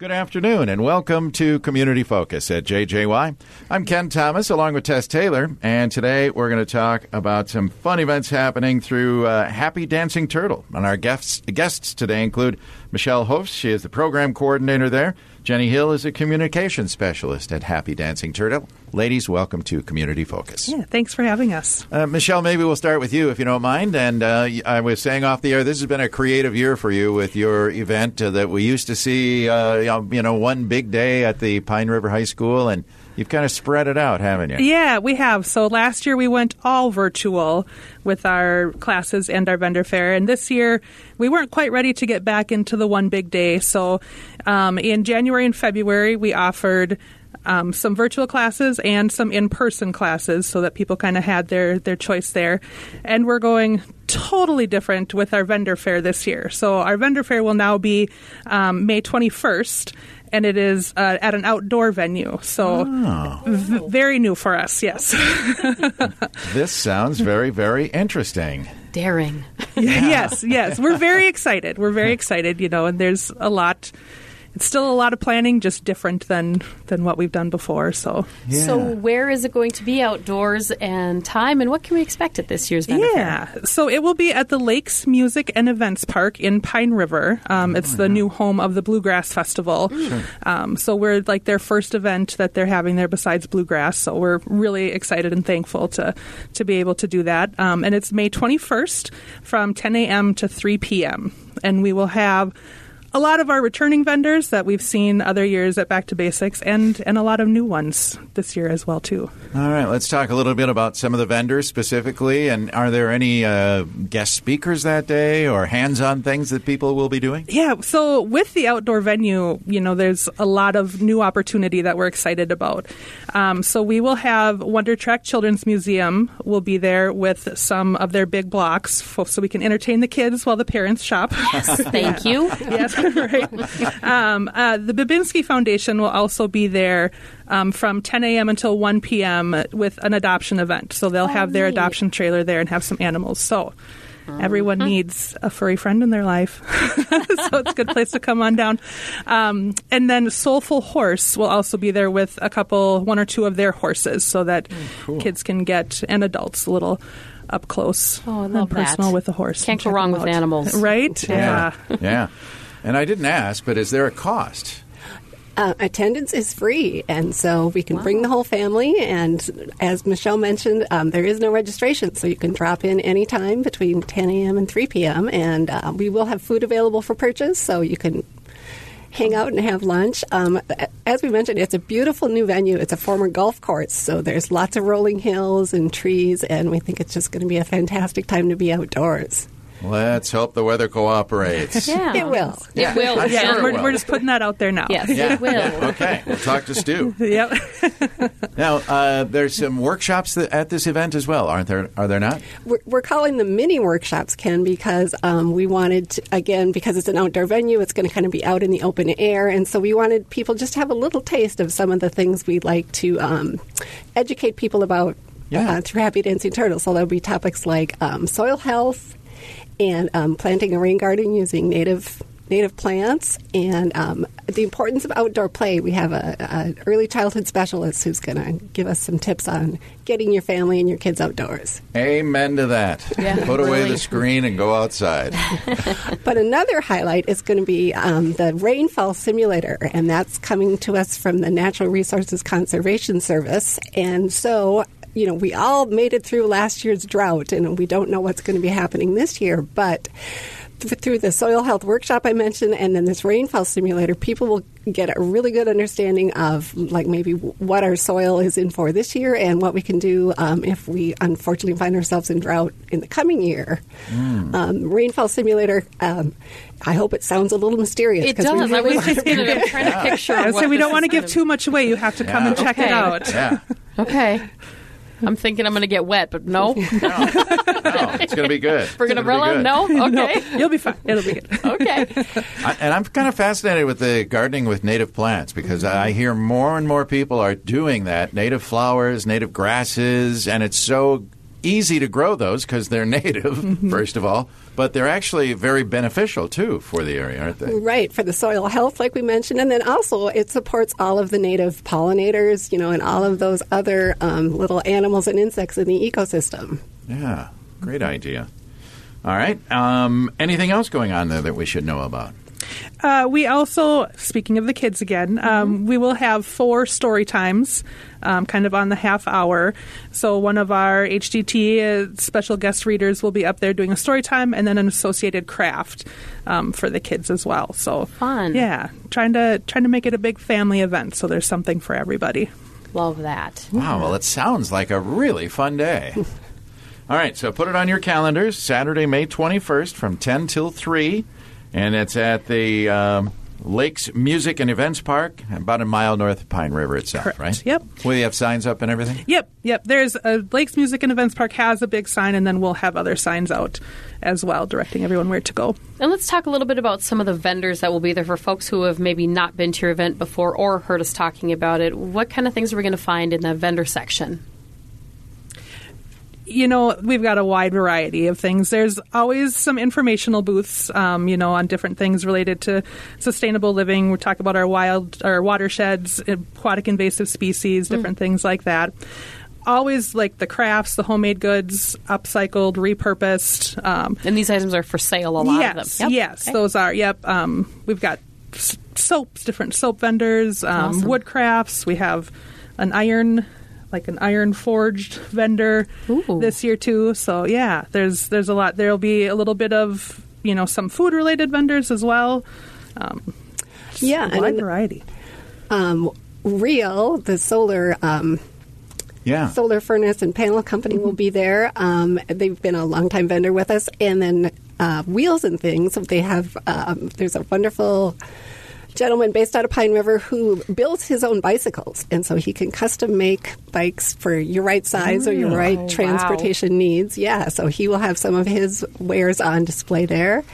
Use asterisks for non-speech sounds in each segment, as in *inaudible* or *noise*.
Good afternoon and welcome to Community Focus at JJY. I'm Ken Thomas along with Tess Taylor, and today we're going to talk about some fun events happening through uh, Happy Dancing Turtle. And our guests, guests today include Michelle Hofs, she is the program coordinator there. Jenny Hill is a communication specialist at Happy Dancing Turtle. Ladies, welcome to Community Focus. Yeah, thanks for having us. Uh, Michelle, maybe we'll start with you if you don't mind. And uh, I was saying off the air, this has been a creative year for you with your event uh, that we used to see, uh, you know, one big day at the Pine River High School, and you've kind of spread it out, haven't you? Yeah, we have. So last year we went all virtual with our classes and our vendor fair, and this year we weren't quite ready to get back into the one big day. So um, in January and February, we offered um, some virtual classes and some in-person classes so that people kind of had their, their choice there. And we're going totally different with our vendor fair this year. So our vendor fair will now be um, May 21st. And it is uh, at an outdoor venue, so Oh. v- very new for us. Yes, *laughs* This sounds very, very interesting. Daring. *laughs* yes, yes. We're very excited. We're very excited. You know, and there's a lot. It's still a lot of planning, just different than than what we've done before. So Yeah. So, where is it going to be outdoors and time, and what can we expect at this year's vendor fair? Yeah. So it will be at the Lakes Music and Events Park in Pine River. Um, it's the new home of the Bluegrass Festival. Um, so we're like their first event that they're having there besides Bluegrass. So we're really excited and thankful to to be able to do that. Um, and it's May 21st from 10 a.m. to 3 p.m. And we will have a lot of our returning vendors that we've seen other years at Back to Basics, and and a lot of new ones this year as well too. All right, let's talk a little bit about some of the vendors specifically. And are there any uh, guest speakers that day or hands on things that people will be doing? Yeah, so with the outdoor venue, you know, there's a lot of new opportunity that we're excited about. Um, so we will have Wonder Trek Children's Museum will be there with some of their big blocks, fo- so we can entertain the kids while the parents shop. Thank *laughs* you. yes, *laughs* right. Um, uh, the Babinski Foundation will also be there um, from 10 a.m. until 1 p.m. with an adoption event. So they'll have their neat. adoption trailer there and have some animals. So everyone needs a furry friend in their life. *laughs* so it's a good place to come on down. Um, and then Soulful Horse will also be there with a couple, one or two of their horses so that kids can get, and adults, a little up close Oh, and personal that. with the horse. Can't go wrong with out. animals. *laughs* Right? yeah. yeah. And I didn't ask, but is there a cost? Uh, attendance is free, and so we can bring the whole family. And as Michelle mentioned, um, there is no registration, so you can drop in anytime between 10 a.m. and 3 p.m. And uh, we will have food available for purchase, so you can hang out and have lunch. Um, as we mentioned, it's a beautiful new venue. It's a former golf course, so there's lots of rolling hills and trees, and we think it's just going to be a fantastic time to be outdoors. Let's hope the weather cooperates. *laughs* Yeah. It will. It will. I'm Yeah, sure it we're, will. we're just putting that out there now. Yes, Yeah. it will. Okay, we'll talk to Stu. *laughs* yep. Now, uh, there's some workshops that, at this event as well, aren't there? Are there not? We're, we're calling them mini workshops, Ken, because um, we wanted, to, again, because it's an outdoor venue, it's going to kind of be out in the open air. And so we wanted people just to have a little taste of some of the things we'd like to um, educate people about Yeah. uh, through Happy Dancing Turtles. So there'll be topics like um, soil health and um, planting a rain garden using native native plants and um, the importance of outdoor play. We have a, a early childhood specialist who's going to give us some tips on getting your family and your kids outdoors. Amen to that. Yeah, Put away the screen and go outside. *laughs* But another highlight is going to be um, the rainfall simulator, and that's coming to us from the Natural Resources Conservation Service. And so, you know, we all made it through last year's drought, and we don't know what's going to be happening this year, but through the soil health workshop I mentioned and then this rainfall simulator, people will get a really good understanding of like maybe what our soil is in for this year and what we can do um, if we unfortunately find ourselves in drought in the coming year. Um, rainfall simulator. Um, I hope it sounds a little mysterious. It 'cause we does. I really was just gonna, I'm *laughs* trying to *laughs* picture. I what say we don't want to give too much away. You have to come Yeah. and check it out. Yeah. Okay. I'm thinking I'm going to get wet, but no. *laughs* No, it's going to be good. For It's an umbrella? *laughs* No? Okay. You'll be fine. It'll be good. Okay. *laughs* I, and I'm kind of fascinated with the gardening with native plants because I hear more and more people are doing that native flowers, native grasses, and it's so easy to grow those because they're *laughs* native, Mm-hmm. first of all, but they're actually very beneficial too for the area, aren't they? Right, for the soil health, like we mentioned. And then also it supports all of the native pollinators, you know, and all of those other um, little animals and insects in the ecosystem. Yeah, great idea. All right. Um, anything else going on there that we should know about? Uh, we also, speaking of the kids again, um, we will have four story times, um, kind of on the half hour. So one of our HDT uh, special guest readers will be up there doing a story time, and then an associated craft um, for the kids as well. So Fun. yeah, trying to trying to make it a big family event, so there's something for everybody. Love that. Wow, well, it sounds like a really fun day. *laughs* All right, so put it on your calendars Saturday, May 21st from 10 till 3. And it's at the um, Lakes Music and Events Park, about a mile north of Pine River itself, Correct. right? Yep. Will you have signs up and everything? Yep, yep. There's a Lakes Music and Events Park has a big sign, and then we'll have other signs out as well, directing everyone where to go. And let's talk a little bit about some of the vendors that will be there for folks who have maybe not been to your event before or heard us talking about it. What kind of things are we going to find in the vendor section? You know, we've got a wide variety of things. There's always some informational booths, um, you know, on different things related to sustainable living. We talk about our wild, our watersheds, aquatic invasive species, different things like that. Always like the crafts, the homemade goods, upcycled, repurposed. Um, And these items are for sale, a lot yes, of them. Yep. yes, Okay. those are. Yep, um, we've got soaps, different soap vendors, um, Awesome. wood crafts. We have an iron, like an iron forged *laughs* vendor Ooh. this year too. So yeah, there's there's a lot. There'll be a little bit of you know some food related vendors as well. Um, Yeah, a and wide then- variety. Um, Real, the solar um, Yeah. solar furnace and panel company will be there. Um, they've been a longtime vendor with us, and then uh, Wheels and Things. They have um, there's a wonderful gentleman based out of Pine River who builds his own bicycles, and so he can custom make bikes for your right size or your right Oh, wow. transportation needs. Yeah, so he will have some of his wares on display there.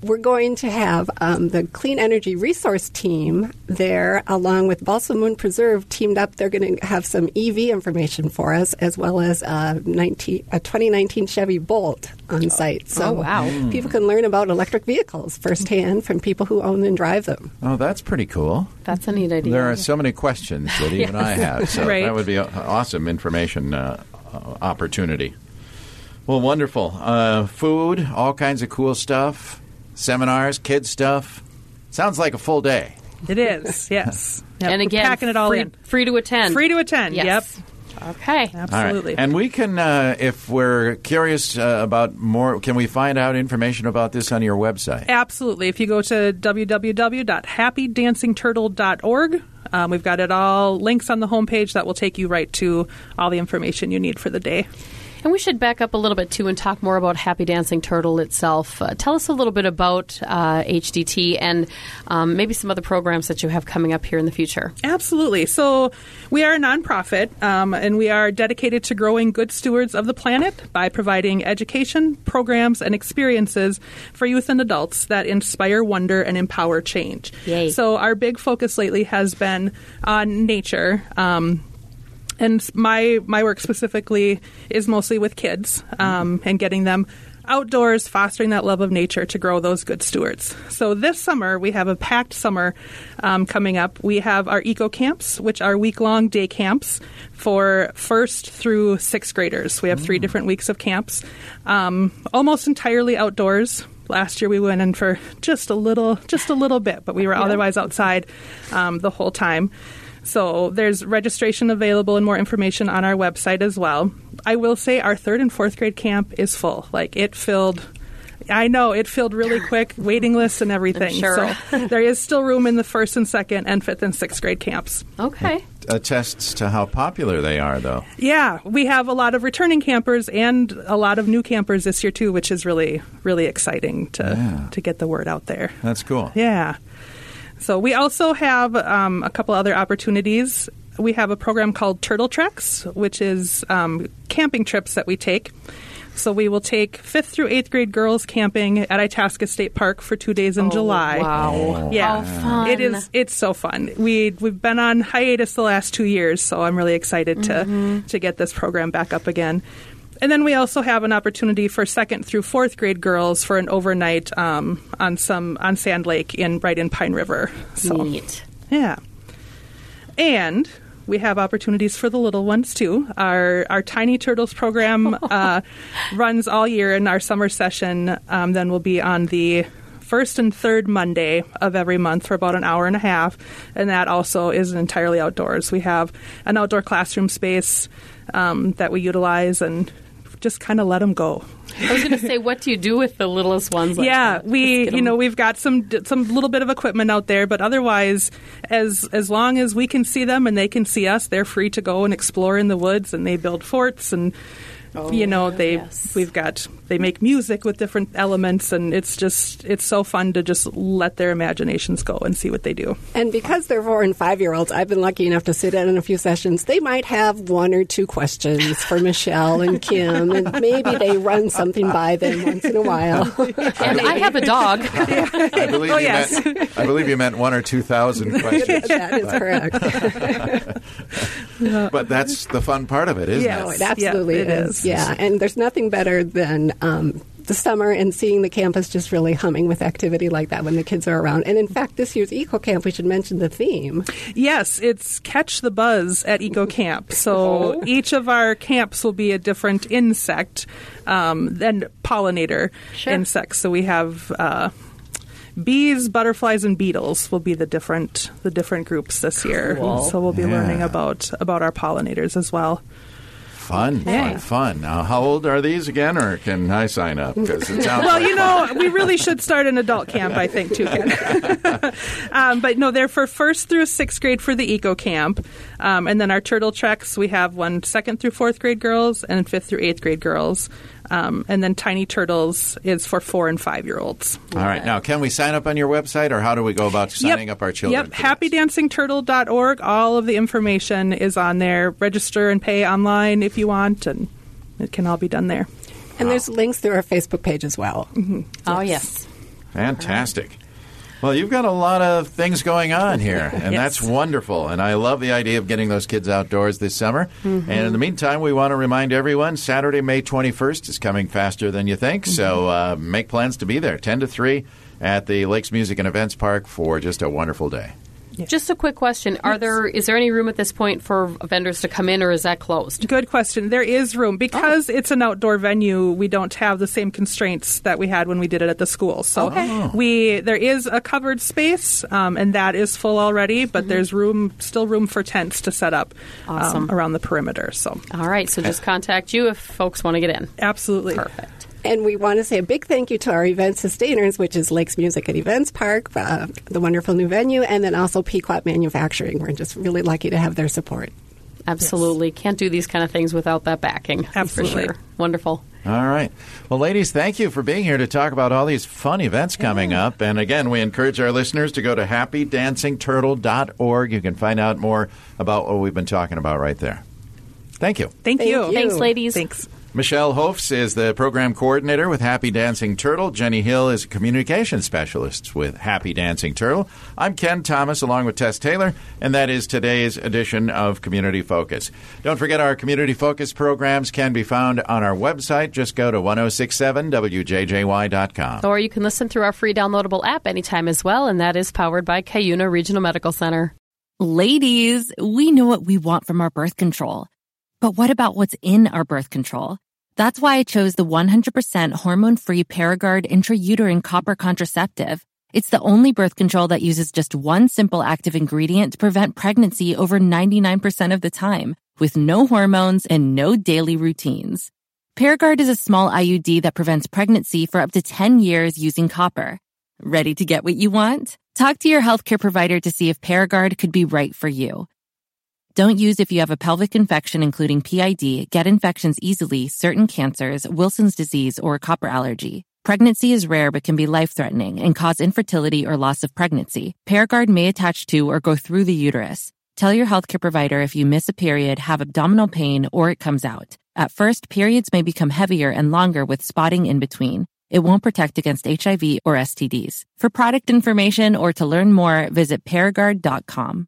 We're going to have um, the Clean Energy Resource Team there, along with Balsam Moon Preserve, teamed up. They're going to have some EV information for us, as well as a, 19, a 2019 Chevy Bolt on site. So Oh, wow. people can learn about electric vehicles firsthand from people who own and drive them. Oh, that's pretty cool. That's a neat idea. There are so many questions that even I have. So *laughs* Right. that would be an awesome information uh, uh, opportunity. Well, wonderful. Uh, food, all kinds of cool stuff, seminars, kids stuff. Sounds like a full day. It is *laughs* yes, Yep, and we're again, packing it all free, in. free to attend. Free to attend. Yes. Yep, Okay. All right. absolutely. And we can, uh, if we're curious uh, about more, can we find out information about this on your website? Absolutely. If you go to www.happydancingturtle.org, um, we've got it all links on the homepage that will take you right to all the information you need for the day. And we should back up a little bit too and talk more about Happy Dancing Turtle itself. Uh, tell us a little bit about uh, HDT and um, maybe some other programs that you have coming up here in the future. Absolutely. So, we are a nonprofit, um, and we are dedicated to growing good stewards of the planet by providing education, programs, and experiences for youth and adults that inspire wonder and empower change. Yay. So, our big focus lately has been on nature. Um, and my my work specifically is mostly with kids um, and getting them outdoors, fostering that love of nature to grow those good stewards. So this summer we have a packed summer um, coming up. We have our eco camps, which are week long day camps for first through sixth graders. We have three different weeks of camps, um, almost entirely outdoors. Last year we went in for just a little, just a little bit, but we were otherwise outside um, the whole time. So there's registration available and more information on our website as well. I will say our third and fourth grade camp is full. Like it filled. I know it filled really quick, *laughs* waiting lists and everything. sure. So *laughs* there is still room in the first and second and fifth and sixth grade camps. Okay. Attests to how popular they are, though. Yeah, we have a lot of returning campers and a lot of new campers this year too, which is really really exciting to Yeah. to get the word out there. That's cool. Yeah. So we also have um, a couple other opportunities. We have a program called Turtle Treks, which is um, camping trips that we take. So we will take fifth through eighth grade girls camping at Itasca State Park for two days in Oh, July. Wow. Yeah, How fun. it is. It's so fun. We we've been on hiatus the last two years, so I'm really excited to to get this program back up again. And then we also have an opportunity for second through fourth grade girls for an overnight um, on some on Sand Lake in right in Pine River. So Neat. yeah, and we have opportunities for the little ones too. Our our Tiny Turtles program *laughs* uh, runs all year, and our summer session um, then will be on the first and third Monday of every month for about an hour and a half, and that also is entirely outdoors. We have an outdoor classroom space um, that we utilize and just kind of let them go. I was going to say, what do you do with the littlest ones? Like yeah, that? we you know we've got some some little bit of equipment out there, but otherwise, as as long as we can see them and they can see us, they're free to go and explore in the woods, and they build forts and. Oh, you know they Oh, yes. we've got they make music with different elements and it's just it's so fun to just let their imaginations go and see what they do And because they're four and five year olds, I've been lucky enough to sit in on a few sessions. They might have one or two questions for Michelle and *laughs* Kim, and maybe they run something by them once in a while. *laughs* And I have a dog. *laughs* I believe Oh, you yes. meant I believe you meant one or two thousand questions. that is correct. but that's the fun part of it, isn't Yes. Oh, it? it absolutely Yeah, it is. is. Yeah, and there's nothing better than um, the summer and seeing the campus just really humming with activity like that when the kids are around. And in fact, this year's Eco Camp, we should mention the theme. Yes, it's Catch the Buzz at Eco Camp. *laughs* So Oh. each of our camps will be a different insect um, and pollinator Sure. insects. So we have uh, bees, butterflies, and beetles will be the different the different groups this year. Cool. So we'll be Yeah. learning about about our pollinators as well. Fun, Yeah. fun, fun. Now, how old are these again, or can I sign up? Because it sounds Well, like you know, we really *laughs* should start an adult camp, I think, too, Ken. *laughs* um, but no, they're for first through sixth grade for the eco camp. Um, and then our turtle treks, we have one second through fourth grade girls and fifth through eighth grade girls. Um, and then Tiny Turtles is for four and five year olds. All right. Now, can we sign up on your website, or how do we go about signing up our children? Yep, for this? happydancingturtle.org. All of the information is on there. Register and pay online if you want, and it can all be done there. And there's links through our Facebook page as well. Oh, yes. Fantastic. Well, you've got a lot of things going on *laughs* here, and Yes. that's wonderful. And I love the idea of getting those kids outdoors this summer. And in the meantime, we want to remind everyone Saturday, May 21st is coming faster than you think. So uh, make plans to be there, 10 to 3 at the Lakes Music and Events Park for just a wonderful day. Just a quick question: Are there is there any room at this point for vendors to come in, or is that closed? Good question. There is room because it's an outdoor venue. We don't have the same constraints that we had when we did it at the school. So we there is a covered space, um, and that is full already. But there's room, still room for tents to set up um, around the perimeter. So All right, so just contact you if folks want to get in. absolutely Perfect. And we want to say a big thank you to our event sustainers, which is Lakes Music and Events Park, uh, the wonderful new venue, and then also Pequot Manufacturing. We're just really lucky to have their support. Absolutely, can't do these kind of things without that backing. Absolutely. for sure. Wonderful. All right. Well, ladies, thank you for being here to talk about all these fun events coming up. And again, we encourage our listeners to go to happydancingturtle.org. You can find out more about what we've been talking about right there. Thank you. thank, Thank you. you. Thanks, ladies. Thanks. Michelle Hofs is the program coordinator with Happy Dancing Turtle. Jenny Hill is a communication specialist with Happy Dancing Turtle. I'm Ken Thomas along with Tess Taylor, and that is today's edition of Community Focus. Don't forget our Community Focus programs can be found on our website. Just go to 1067wjjy.com. Or you can listen through our free downloadable app anytime as well, and that is powered by Cuyuna Regional Medical Center. Ladies, we know what we want from our birth control. But what about what's in our birth control? That's why I chose the 100% hormone-free Paragard intrauterine copper contraceptive. It's the only birth control that uses just one simple active ingredient to prevent pregnancy over 99% of the time, with no hormones and no daily routines. Paragard is a small IUD that prevents pregnancy for up to 10 years using copper. Ready to get what you want? Talk to your healthcare provider to see if Paragard could be right for you. Don't use if you have a pelvic infection, including PID, get infections easily, certain cancers, Wilson's disease, or a copper allergy. Pregnancy is rare but can be life threatening and cause infertility or loss of pregnancy. Paragard may attach to or go through the uterus. Tell your healthcare provider if you miss a period, have abdominal pain, or it comes out. At first, periods may become heavier and longer with spotting in between. It won't protect against HIV or STDs. For product information or to learn more, visit Paragard.com.